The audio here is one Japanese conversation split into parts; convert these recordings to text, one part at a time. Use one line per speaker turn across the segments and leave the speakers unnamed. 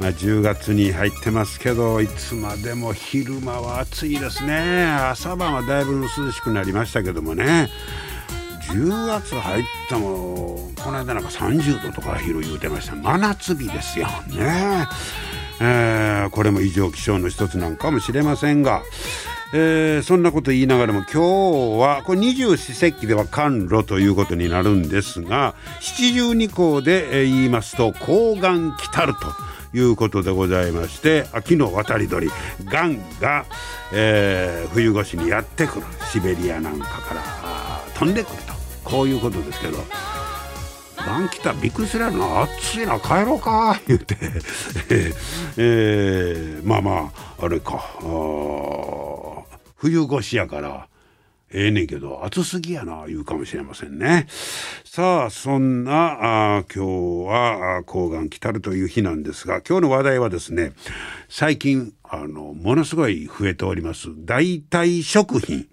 まあ、10月に入ってますけどいつまでも昼間は暑いですね。朝晩はだいぶ涼しくなりましたけどもね。10月入ったもこの間なんか30度とか昼言うてました。真夏日ですよね。えー、これも異常気象の一つなんかもしれませんが、えー、そんなこと言いながらも今日はこれ二十四節気では寒露ということになるんですが七十二項で言いますと高岩来たると。いうことでございまして秋の渡り鳥ガンが、えー、冬越しにやってくるシベリアなんかから飛んでくるとこういうことですけど。ガン来たびっくりするやろな暑いな帰ろうか言うて えー、まあまああれかあ冬越しやからええねんけど暑すぎやな言うかもしれませんね。さあそんなあ今日は抗がん来たるという日なんですが今日の話題はですね最近あのものすごい増えております代替食品。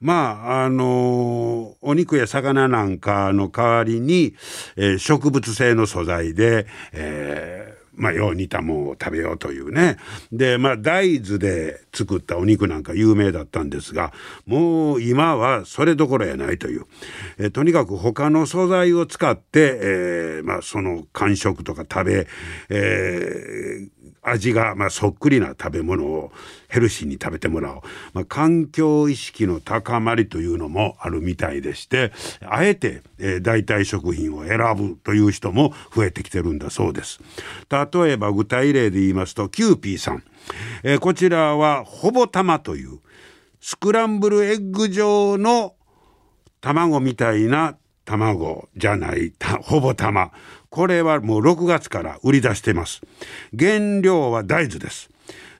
まああのお肉や魚なんかの代わりに、えー、植物性の素材で、えーまあ、よう似たもんを食べようというね。で、まあ、大豆で作ったお肉なんか有名だったんですが、もう今はそれどころやないという。えとにかく他の素材を使って、えー、まあ、その感触とか食べ、えー、味がまあそっくりな食べ物をヘルシーに食べてもらおう、まあ、環境意識の高まりというのもあるみたいでしてあえて、えー、代替食品を選ぶという人も増えてきてるんだそうです。例えば具体例で言いますとキューピーさん、えー、こちらはほぼ玉というスクランブルエッグ状の卵みたいな卵じゃない ほぼ玉これはもう6月から売り出してます。原料は大豆です。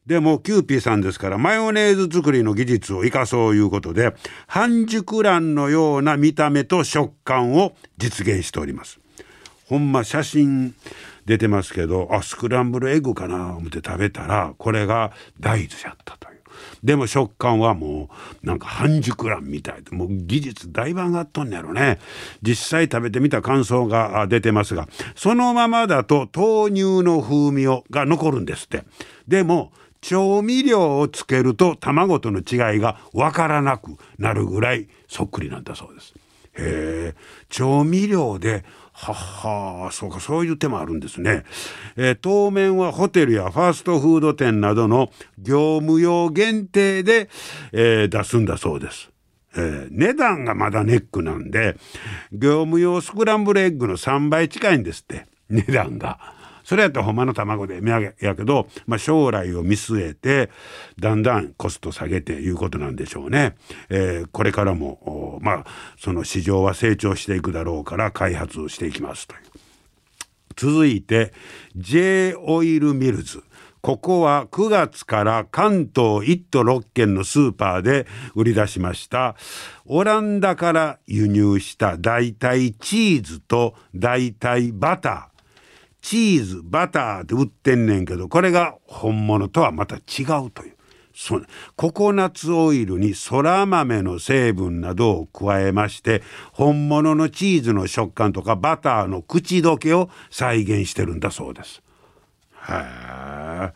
でもキューピーさんですからマヨネーズ作りの技術を生かそういうことで半熟卵のような見た目と食感を実現しております。ほんま写真出てますけどあスクランブルエッグかな思って食べたらこれが大豆やったと。でも食感はもうなんか半熟卵みたいでもう技術だいぶ上がっとんねやろね。実際食べてみた感想が出てますがそのままだと豆乳の風味をが残るんですって。でも調味料をつけると卵との違いがわからなくなるぐらいそっくりなんだそうです。へえ。調味料でははそうかそういう手もあるんですね、えー、当面はホテルやファーストフード店などの業務用限定で、えー、出すんだそうです。えー、値段がまだネックなんで業務用スクランブルエッグの3倍近いんですって値段が。それやったらほんまの卵で値上げやけど、まあ、将来を見据えてだんだんコスト下げていうことなんでしょうね。えー、これからもまあその市場は成長していくだろうから開発していきますという。続いて J オイルミルズ。ここは9月から関東1都6県のスーパーで売り出しましたオランダから輸入した代替チーズと代替バターチーズバターで売ってんねんけどこれが本物とはまた違うというそココナッツオイルにそら豆の成分などを加えまして本物のチーズの食感とかバターの口どけを再現してるんだそうです。へえ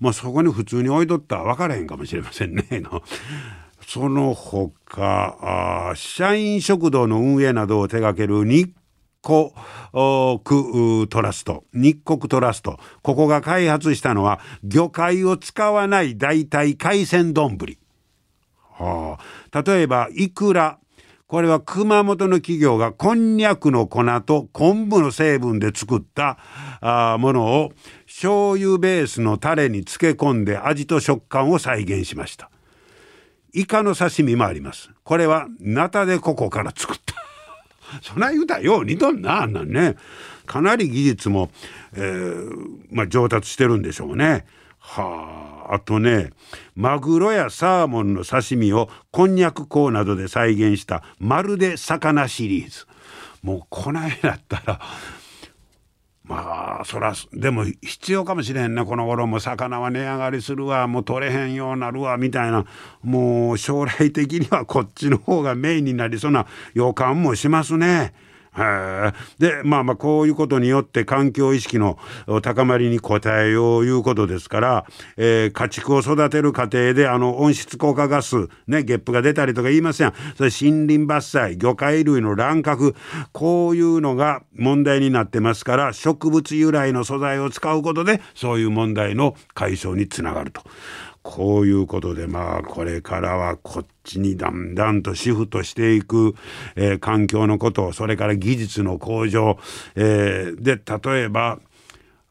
まあそこに普通に置いとったら分からへんかもしれませんねの。その他あ社員食堂の運営などを手掛ける日国トラスト。日国トラスト。ここが開発したのは魚介を使わない代替海鮮丼、はあ、例えばイクラ。これは熊本の企業がこんにゃくの粉と昆布の成分で作ったあものを醤油ベースのタレに漬け込んで味と食感を再現しました。イカの刺身もあります。これはナタデココから作った。そない言うたらよう似とんなあんなんねかなり技術も、えーまあ、上達してるんでしょうね。はああとねマグロやサーモンの刺身をこんにゃく粉などで再現したまるで魚シリーズもうこないだったらまあそらでも必要かもしれへんねこの頃も魚は値上がりするわ。もう取れへんようなるわ。みたいな。もう将来的にはこっちの方がメインになりそうな予感もしますね。でまあまあこういうことによって環境意識の高まりに応えよういうことですから、えー、家畜を育てる過程であの温室効果ガスねゲップが出たりとか言いますやんそれ森林伐採魚介類の乱獲こういうのが問題になってますから植物由来の素材を使うことでそういう問題の解消につながると。こういうことでまあこれからはこっちにだんだんとシフトしていく、えー、環境のことそれから技術の向上、えー、で例えば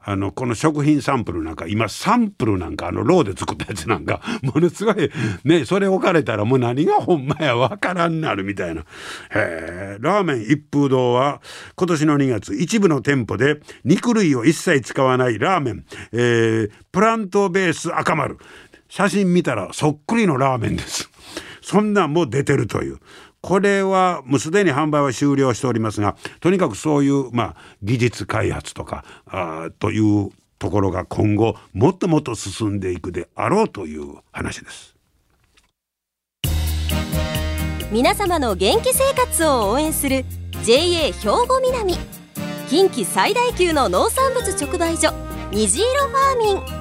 あのこの食品サンプルなんか今サンプルなんかあのローで作ったやつなんか ものすごいねそれ置かれたらもう何がほんまやわからんなるみたいな。へラーメン一風堂は今年の2月一部の店舗で肉類を一切使わないラーメン、えー、プラントベース赤丸写真見たらそっくりのラーメンです。そんなんも出てるという。これはもうすでに販売は終了しておりますがとにかくそういう、まあ、技術開発とかあというところが今後もっともっと進んでいくであろうという話です。
皆様の元気生活を応援する JA 兵庫南近畿最大級の農産物直売所虹色ファーミン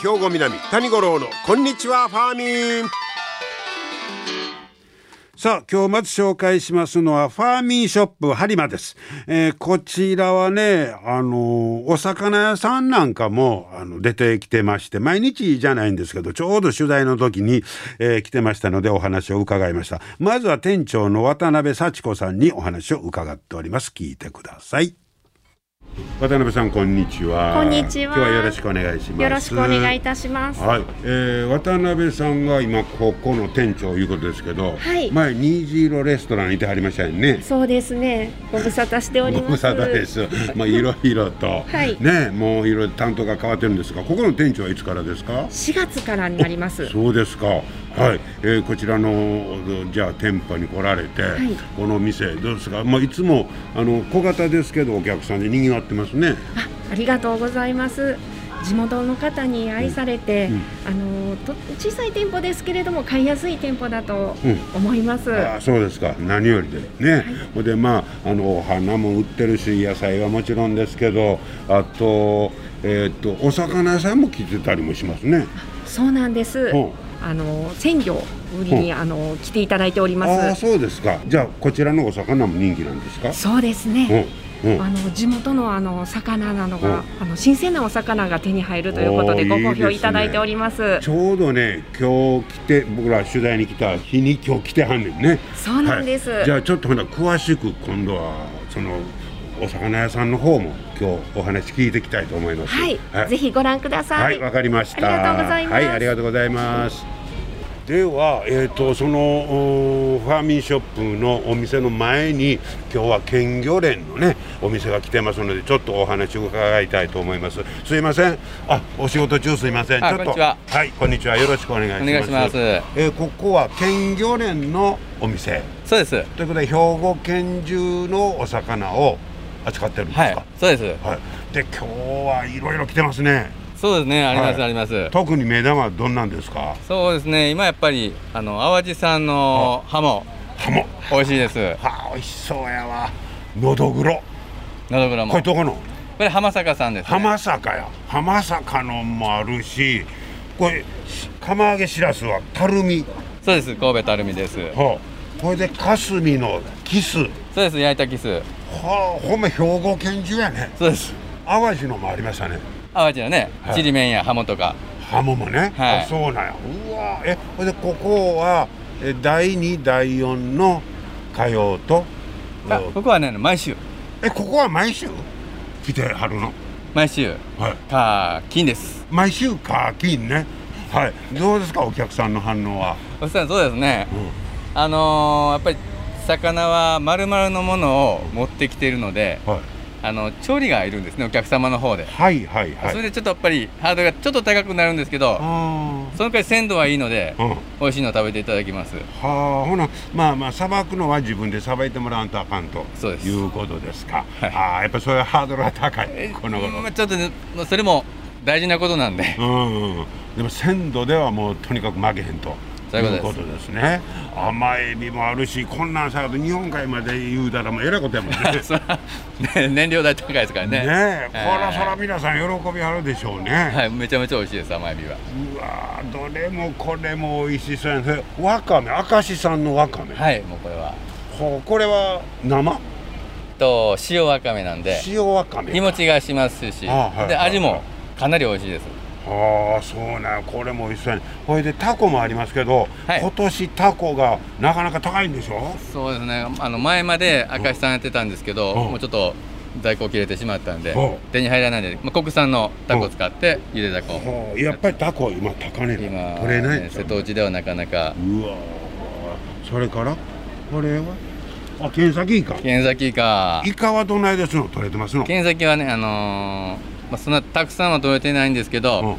兵庫南谷五郎のこんにちはファーミン。さあ今日まず紹介しますのはファーミンショップ播磨です、えー、こちらはねあのお魚屋さんなんかもあの出てきてまして毎日じゃないんですけどちょうど取材の時に、えー、来てましたのでお話を伺いました。まずは店長の渡辺幸子さんにお話を伺っております。聞いてください。渡辺さんこんにちは。
こんにちは。
今日はよろしくお願いします。
よろしくお願いいたします。
はい、えー、渡辺さんが今ここの店長いうことですけど、
はい、
前虹色レストランいてはりましたよね。
そうですね。ご無沙汰しております。ご
無沙汰です。まあいろいろと、
はい、
ねもういろいろ担当が変わってるんですがここの店長はいつからですか
？4月からになります。
そうですかはい、えー、こちらのじゃあ店舗に来られて、はい、この店どうですか、まあ、いつもあの小型ですけどお客さんでにぎわってますね。
あありがとうございます。地元の方に愛されて、うん。うん、あのと小さい店舗ですけれども買いやすい店舗だと思います、うん、
あそうですか。何よりでね、はい、でまああのお花も売ってるし野菜はもちろんですけどあと,、えー、っとお魚屋さんも来てたりもしますね。
そうなんです、あの鮮魚売りに、あの来ていただいております。
あそうですか。じゃあこちらのお魚も人気なんですか？
そうですね、うん、あの地元のあの魚なのが、あの新鮮なお魚が手に入るということでご好評いただいております、ね、
ちょうどね今日来て僕ら取材に来た日に今日来てはんねんね。
そうなんです、
はい、じゃあちょっとほな詳しく今度はそのお魚屋さんの方も今日お話聞いていきたいと思います。
はい、はい、ぜひご覧ください。
はい、わかりました。
ありがとうございます。はい、
ありがとうございます。では、えーと、そのファーミンショップのお店の前に今日は県漁連のねお店が来てますのでちょっとお話を伺いたいと思います。すいません。あお仕事中すいません。ちょっとは。いこんにちは。よろしくお願いします。お願いします、えー、ここは県漁連のお店。
そうです。
ということで兵庫県中のお魚を扱ってるんですか、はい、
そうです、
はい、で今日はいろいろ来てますね。
そうですねあります、はい、あります。
特に目玉はどんなんですか？
そうですね今やっぱりあの淡路産のハモ。
ハモ。
美味しいです。
はあ美味しそうやわ。のどぐろ。
のどぐろも。
これどこの？
これ浜坂さんです、ね、
浜坂や。浜坂のもあるしこれ釜揚げしらすはたるみ。
そうです神戸たるみです、
はあ、これで霞のキス。そう
です焼いたキス。
はあほんま兵庫県中やね。
そうです。
淡路のもありましたね。
淡路のね、
はい。
ちりめんやハモとか。
ハモもね、
はい。
あそうなんや。うわえほんでここはえ第2第4の火曜と
あここはね毎週。
えここは毎週？来てはるの？
毎週。
はい。
か金です。
毎週課金ね。はい。どうですかお客さんの反応は、
おっさんそうですね。
うん
あのーやっぱり魚は丸々のものを持ってきているので
はい、
あの調理がいるんですねお客様の方で、
はいはいはい。
それでちょっとやっぱりハードルがちょっと高くなるんですけど
あ
その代わり鮮度はいいので
ーうん。
美味しいのを食べていただきます。
はあほなまあまあさばくのは自分でさばいてもらわんとあかんと
そうです。
いうことですか。
はい。
ああやっぱそういうハードルが高い。
え
この頃。
まあちょっとねまあそれも大事なことなんで。
うん、でも鮮度ではもうとにかく負けへんと
そういう
ことです。ね。甘エビもあるしこんなんさ日本海まで言うたらもうえらいことやもんね。
燃料代高いですからね。
ねこらそら皆さん喜びはるでしょうね、
はいめちゃめちゃ美味しいです甘エビは。
うわーどれもこれも美味しそうやね。わかめ明石産のわかめ、
はいもうこれは。
ほうこれは生？
と塩わかめなんで。
塩わかめ
日持ちがしますし。で味もかなり美味しいです
ああそうなんこれも美味しそうやね。これでタコもありますけど、
はい。
今年タコがなかなか高いんでしょ？
そうですね。あの前まで明石さんやってたんですけど
うん。
もうちょっと在庫切れてしまったんで
うん。
手に入らないので、まあ、国産のタコを使ってゆでタコ
はあやっぱりタコ今高値
今、
が取れない
ね瀬戸内ではなかなか。
うわーそれから？これは？あ剣先イカ。
県崎イカ。
イカはどないですの？取れてますの？
県崎はねあのーまあ、そんなたくさんは取れてないんですけど、
うん。
ま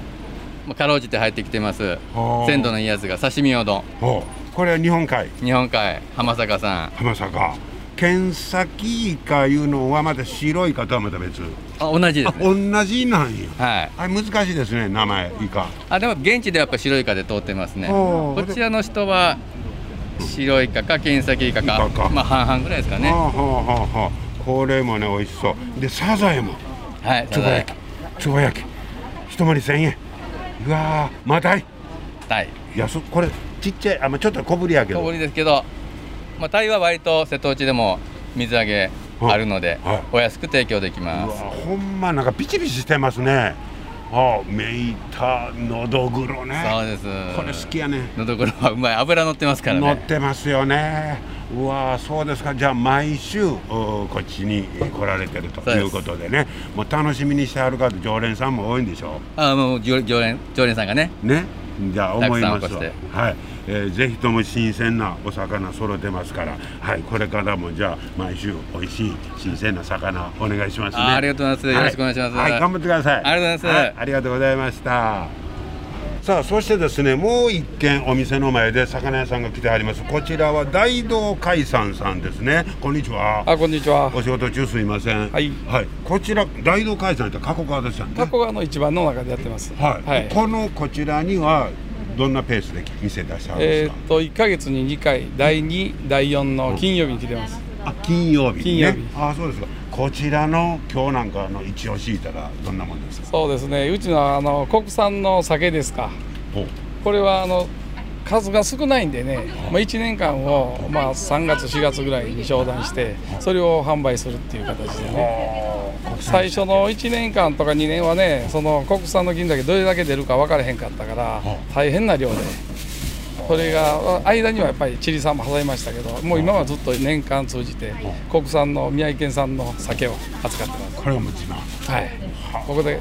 あ、かろうじて入ってきてます。
はあ
鮮度のいいやつが刺身うどん。
ほう。これは日本海。
日本海。浜坂さん。
浜坂。剣先イカいうのはまた白いイカとはまた別。
あ同じで
あ
すね。
同じなんや。
はい。
あれ難しいですね名前イカ
あでも現地ではやっぱ白イカで通ってますね。こちらの人は白イカか県崎イカか
イカか。
まあ半々ぐらいですかね。
はあはあはあはあ。これもね美味しそう。でサザエも
はい
つば焼きつば焼き。一盛り1000円。うわーマダイ
タイ
安っ。これちっちゃいあ、まあ、ちょっと小ぶりやけど。
小ぶりですけど、まあ、タイは割と瀬戸内でも水揚げあるので、
はい。はい。
お安く提供でき
う
ます。
わほんまなんかピチピチしてますねあメイタのどぐろ
そう
ね
です。
これ好きやね。
のどぐろはうまい油乗ってますから
乗っ
ね
てますよね。うわそうですか。じゃあ毎週おこっちに来られてるということでね。もう楽しみにしてはる方常連さんも多いんでしょ
あもう常常連常連さんがね。
うね。じゃあ思いますはい、えーぜひとも新鮮なお魚揃ってますから。はいこれからもじゃあ毎週美味しい新鮮な魚お願いしますね。
あありがとうございます。よろしくお願いします。
はい、はい頑張ってください。
ありがとうございます。
はありがとうございました。さあそしてですねもう一軒お店の前で魚屋さんが来てあります。こちらは大道海産さんですね。こんにちは。
あ、こんにちは。
お仕事中すいません。
はい。
こちら大道海産って加古川ですよね。
加古川の一番の中でやってます。
はい、このこちらにはどんなペースで店出してあるん
え
ですか？
ーっ、と一ヶ月に二回、第二、第四の金曜日に来てます。
あ金曜日、ね、
金曜日。
あそうですか。こちらの今日なんかの一押しいたらどんなもんですか？
そうですね。うちのあの国産の酒ですか。
ほう。
これはあの数が少ないんでね、まあ一年間をまあ三月四月ぐらいに商談して、それを販売するっていう形でね。最初の1年間とか2年はねその国産の銀だけどれだけ出るか分からへんかったから大変な量でそれが間にはやっぱりチリ産も挟みましたけどもう今はずっと年間通じて国産の宮城県産の酒を扱ってます。
これがもう一番
はい。ここで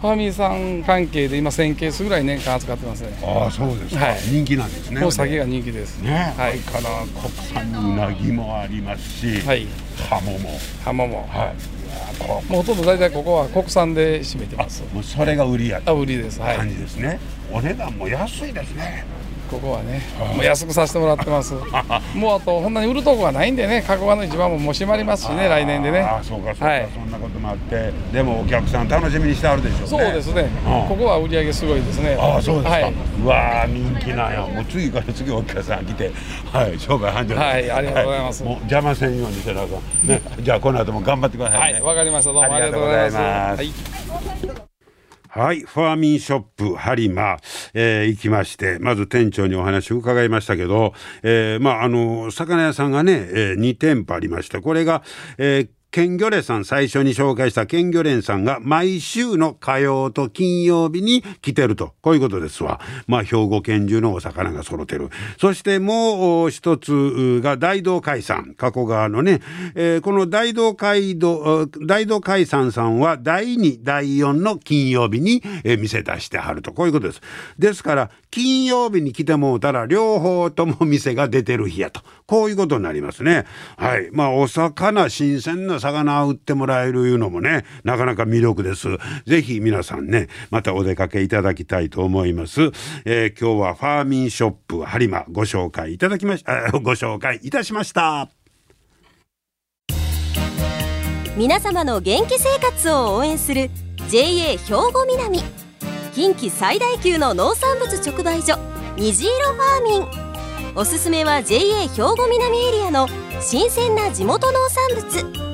ファミリーさん関係で今1000ケースぐらい年間扱ってますね。
ああそうですか、
はい。
人気なんですね
もう酒が人気です。
ね、
はい。
から国産のうなぎもありますし、
はい。
ハモも。
ハモも。
はいこ
もうほとんど大体ここは国産で占めてます。
うもうそれが売りや
あ
と
売りです。はい。
感じですね、お値段も安いですね
ここはね、もう安くさせてもらってます。もうあと、ほんなに売るとこがないんでね、加古川の市場ももう閉まりますしね、来年でね。
ああそうかそうか、
はい。
そんなこともあってでもお客さん楽しみにしてあるでしょうね。
そうですね、
うん。
ここは売り上げすごいですね。
ああそうですか、
はい、
うわー人気なんや。もう次から次お客さん来て。はい商売繁盛。
はいありがとうございます。
もう邪魔せんようにしてなあかんね。じゃあこの後も頑張ってくださね。
はいい、わかりました。どうもあ
あり
りがとうご
ざ
ざい
いま
ますす。はい。
はい、ファーミンショップハリマ、えー行きまして、まず店長にお話を伺いましたけど、えーまあ、あの、魚屋さんがね、えー2店舗ありました。これが、えー県魚連さん最初に紹介した県魚連さんが毎週の火曜と金曜日に来てると。こういうことですわ。まあ兵庫県中のお魚が揃ってる。そしてもう一つが大道海産加古川のね、えー、この大道海道大道海産さんは第2第4の金曜日に、え、店出してはると。こういうことです。ですから金曜日に来てもうたら両方とも店が出てる日やと。こういうことになりますね。はい。まあお魚新鮮な魚を売ってもらえるいうのもねなかなか魅力です。ぜひ皆さんねまたお出かけいただきたいと思います、えー、今日はファーミンショップ播磨ご紹介いただきましたご紹介いたしました。
皆様の元気生活を応援する JA 兵庫南。近畿最大級の農産物直売所虹色ファーミン。おすすめは JA 兵庫南エリアの新鮮な地元農産物。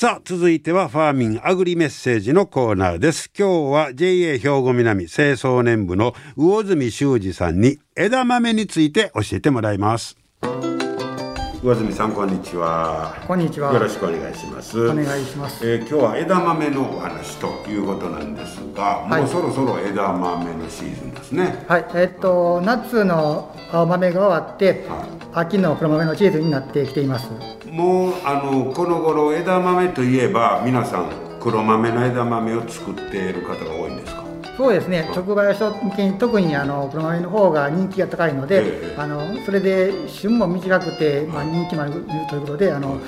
さあ続いてはファーミンアグリメッセージのコーナーです。今日は JA 兵庫南清掃年部の魚住修二さんに枝豆について教えてもらいます。上住さんこんにちは。
こんにちは。
よろしくお願いします。
お願いします、
えー、今日は枝豆のお話ということなんですが、はい、もうそろそろ枝豆のシーズンですね。
はい。えー、っと夏の青豆が終わって、はい、秋の黒豆のシーズンになってきています。
もうあのこの頃枝豆といえば皆さん黒豆の枝豆を作っている方が多い
そうですね、直売所向けに特にあの黒豆の方が人気が高いので、えー、あのそれで旬も短くて、まあ、人気もあるということで、あの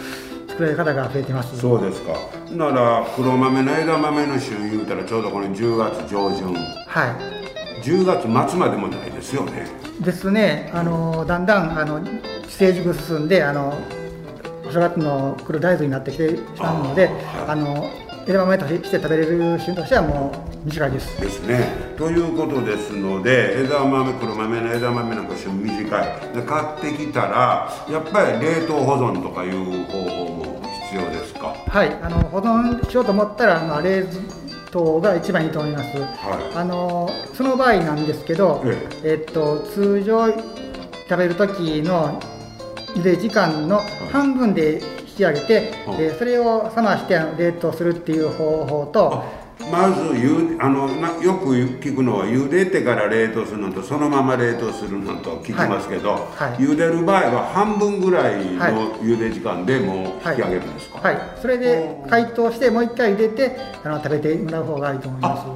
作られる方が増えてます。
そうですか。なら黒豆の枝豆の旬言うたらちょうどこの10月上旬。はい。10月末までもないですよね。
ですね。あのだんだんあの成熟進んであのお正月の来る大豆になってきてしまうのであの枝豆として食べれる旬としてはもう短いです。
ですね。ということですので枝豆黒豆の枝豆なんか旬短い。で買ってきたらやっぱり冷凍保存とかいう方法も必要ですか？
はい。あの保存しようと思ったら、まあ、冷凍が一番いいと思います、はい、あのその場合なんですけど、ええ。えっと、通常食べる時の茹で時間の半分で引き上げて、でそれを冷まして冷凍するっていう方法と
まずゆあのなよく聞くのは茹でてから冷凍するのとそのまま冷凍するのと聞きますけど、はい。はい、茹でる場合は半分ぐらいの茹で時間でもう引き上げるんですか、
はい、はい、それで解凍してもう一回茹でてあの食べてもらう方がいいと思います。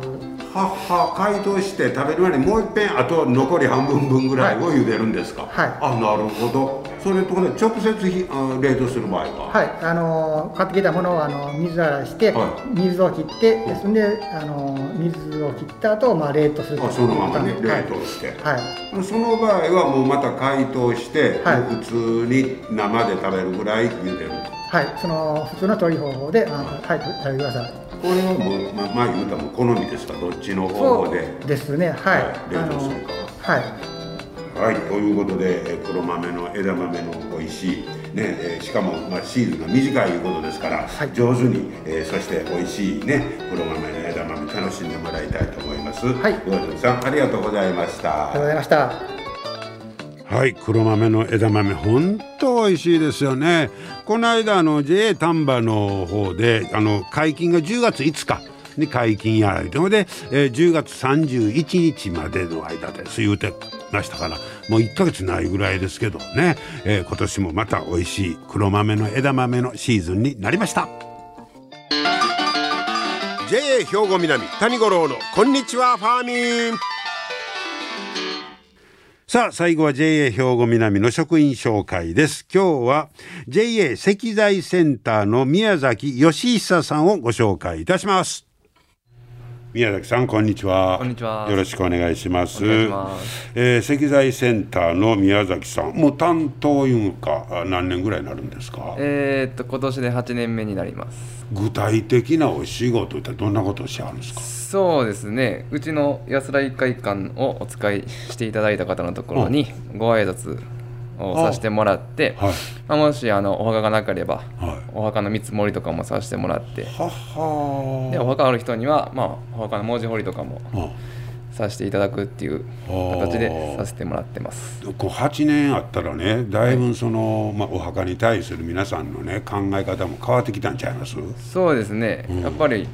はは解凍して食べる前にもう一遍あと残り半分分ぐらいを茹でるんですか？はい。あなるほどそれとね直接ひあ冷凍する場合は？
はい。あの買ってきたものをあの水洗いして、はい、水を切ってですんであの水を切った後、まあ冷凍する。あ
そのままね冷凍して、はい、その場合はもうまた解凍して、はい、普通に生で食べるぐらい茹でる
はい。その普通の調理方法であの、はい、食べてください。
これはもう、ま、前言うたも好みですか？どっちの方法で？
ですね。はい、はい、
冷凍するかはいはい、ということで黒豆の枝豆の美味しい、ね、しかも、まあ、シーズンが短いいうことですから、はい、上手に、えー、そして美味しいね黒豆の枝豆楽しんでもらいたいと思います。はい、岩崎さんありがとうございました。
ありがとうございました。
はい黒豆の枝豆本当美味しいですよねこの間あの JA 丹波の方であの解禁が10月5日に解禁やられてので、えー、10月31日までの間です言うてましたからもう1ヶ月ないぐらいですけどね、えー、今年もまた美味しい黒豆の枝豆のシーズンになりました JA 兵庫南谷五郎のこんにちはファーミンさあ、最後は JA 兵庫南の職員紹介です。今日は JA 石材センターの宮崎義久さんをご紹介いたします。宮崎さんこんにちは。
こんにちは。
よろしくお願いします。
お願いします。
えー石材センターの宮崎さんもう担当いうかあ何年ぐらいになるんですか？
えー、っと今年で8年目になります。
具体的なお仕事ってどんなことをしてはるんですか？
そうですね。うちの安来会館をお使いしていただいた方のところにご挨拶をさせてもらって、
はい。
まあ、もしあのお墓がなければ、
はい。
お墓の見積もりとかもさせてもらって
はは
でお墓ある人には、まあ、お墓の文字彫りとかも
あ
させていただくっていう形でさせてもらってます。
こう8年あったらねだいぶその、まあ、お墓に対する皆さんのね考え方も変わってきたんちゃいます？
そうですね、やっぱり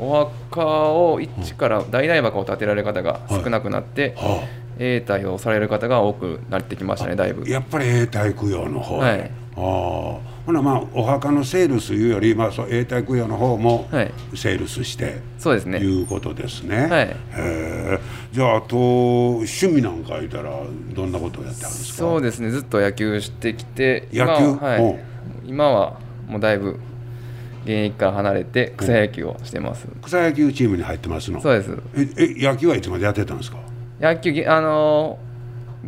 お墓を一から大々墓を建てられる方が少なくなって、
は
永代をされる方が多くなってきましたねだいぶ。
あ、やっぱり永代供養の方。へ、
はい。
ああほなまあお墓のセールスいうより、まあ、そう永代供養の方も
はい。
セールスして、
そうですね。
いうことですね。
はい。
へえじゃああと趣味なんか言ったらどんなことをやってあるんですか？
そうですね。ずっと野球してきて
野球？
はい、今はもうだいぶ現役から離れて草野球をしてます、
草野球チームに入ってますの？
そうです。
ええ野球はいつまでやってたんですか？
野球ぎあのー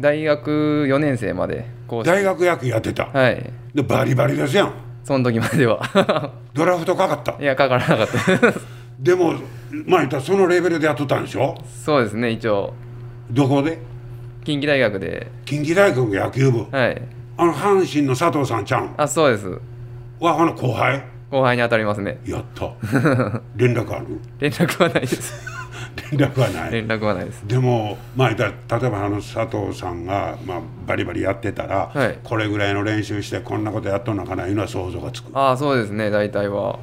大学4年生までこう
大学野球やってた、
はい。
でバリバリですやん。
その時までは。
ドラフトかかった？
いやかからなかった。で
もまあ言ったらそのレベルでやっとったんでしょ？
そうですね一応。
どこで？
近畿大学で。
近畿大学野球部。
はい。
あの阪神の佐藤さんちゃん？
あそうです。
はあの後輩？
後輩に当たりますね。
やった。連絡ある？
連絡はないです
連絡はない。
連絡はないです。
でもまあ例えばあの佐藤さんが、まあ、バリバリやってたら、
はい。
これぐらいの練習してこんなことやっとんのかないうのは想像がつく
ああそうですね大体は。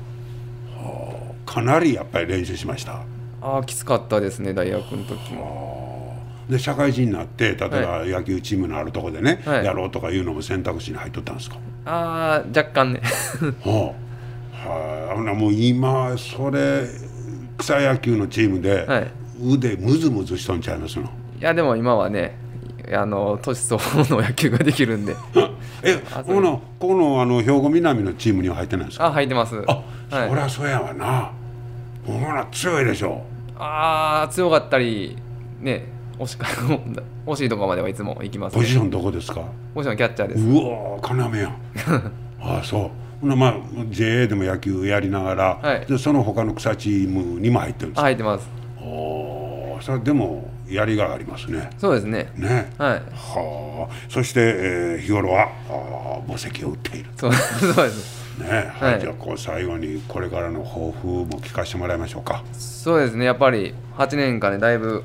かなりやっぱり練習しました。
ああきつかったですね大学の時も。
で社会人になって例えば野球チームのあるとこでね、
はい。
やろうとかいうのも選択肢に入っとったんですか？
ああ若干ね。
はあ、はあ、もう今それ草野球のチームで
はい。
腕ムズムズしとんちゃいますの？
いやでも今はねあの年相応の野球ができるんで。
えこのこのあの兵庫南のチームには入ってないんですか？
あ入ってます。
あ、
はい。
そりゃそうやわな。ほら強いでしょ。
ああ強かったりね惜しか 惜しいところまではいつも行きます、ね、
ポジションどこですか？
ポジションキャッチャーです。
うわー要やん。ああそうまあ JA でも野球やりながら、
はい。
でその他の草チームにも入ってるんです
入ってます。
おーそれでもやりがありますね。
そうですね。
ね。
はい。
はあ。そして、えー日頃はあー墓石を売っている。
そうそうです。
ね。はい、
はい。
じゃあこう最後にこれからの抱負も聞かせてもらいましょうか。
そうですね。やっぱり8年間でだいぶ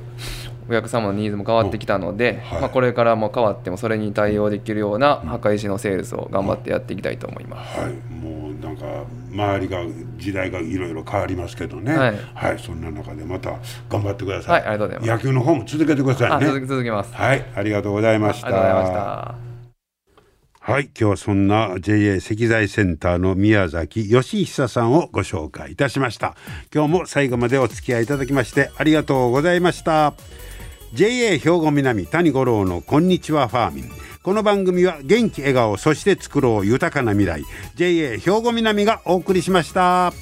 お客様のニーズも変わってきたので、
はい。
まあ、これからも変わってもそれに対応できるような墓石のセールスを頑張ってやっていきたいと思います、
はい。もうなんか周りが時代がいろいろ変わりますけどね。
はい。
そんな中でまた頑張ってください、
はいありがとうございます。
野球の方も続けてくださいね。
あ続け続けます。
はい。ありがとうございました。
ありがとうございました。
はい、今日はそんな JA 石材センターの宮崎義久さんをご紹介いたしました。今日も最後までお付き合いいただきましてありがとうございました。JA 兵庫南谷五郎のこんにちはファーミン。この番組は元気笑顔そして作ろう豊かな未来 JA 兵庫南がお送りしました。